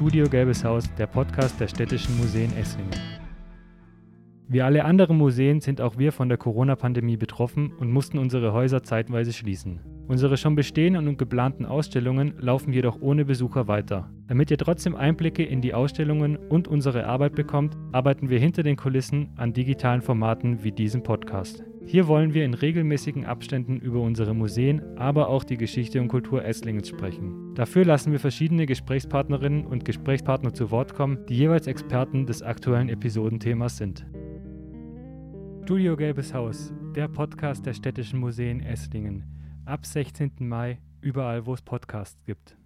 Studio Gelbes Haus, der Podcast der Städtischen Museen Esslingen. Wie alle anderen Museen sind auch wir von der Corona-Pandemie betroffen und mussten unsere Häuser zeitweise schließen. Unsere schon bestehenden und geplanten Ausstellungen laufen jedoch ohne Besucher weiter. Damit ihr trotzdem Einblicke in die Ausstellungen und unsere Arbeit bekommt, arbeiten wir hinter den Kulissen an digitalen Formaten wie diesem Podcast. Hier wollen wir in regelmäßigen Abständen über unsere Museen, aber auch die Geschichte und Kultur Esslingens sprechen. Dafür lassen wir verschiedene Gesprächspartnerinnen und Gesprächspartner zu Wort kommen, die jeweils Experten des aktuellen Episodenthemas sind. Studio Gelbes Haus, der Podcast der Städtischen Museen Esslingen. Ab 16. Mai überall, wo es Podcasts gibt.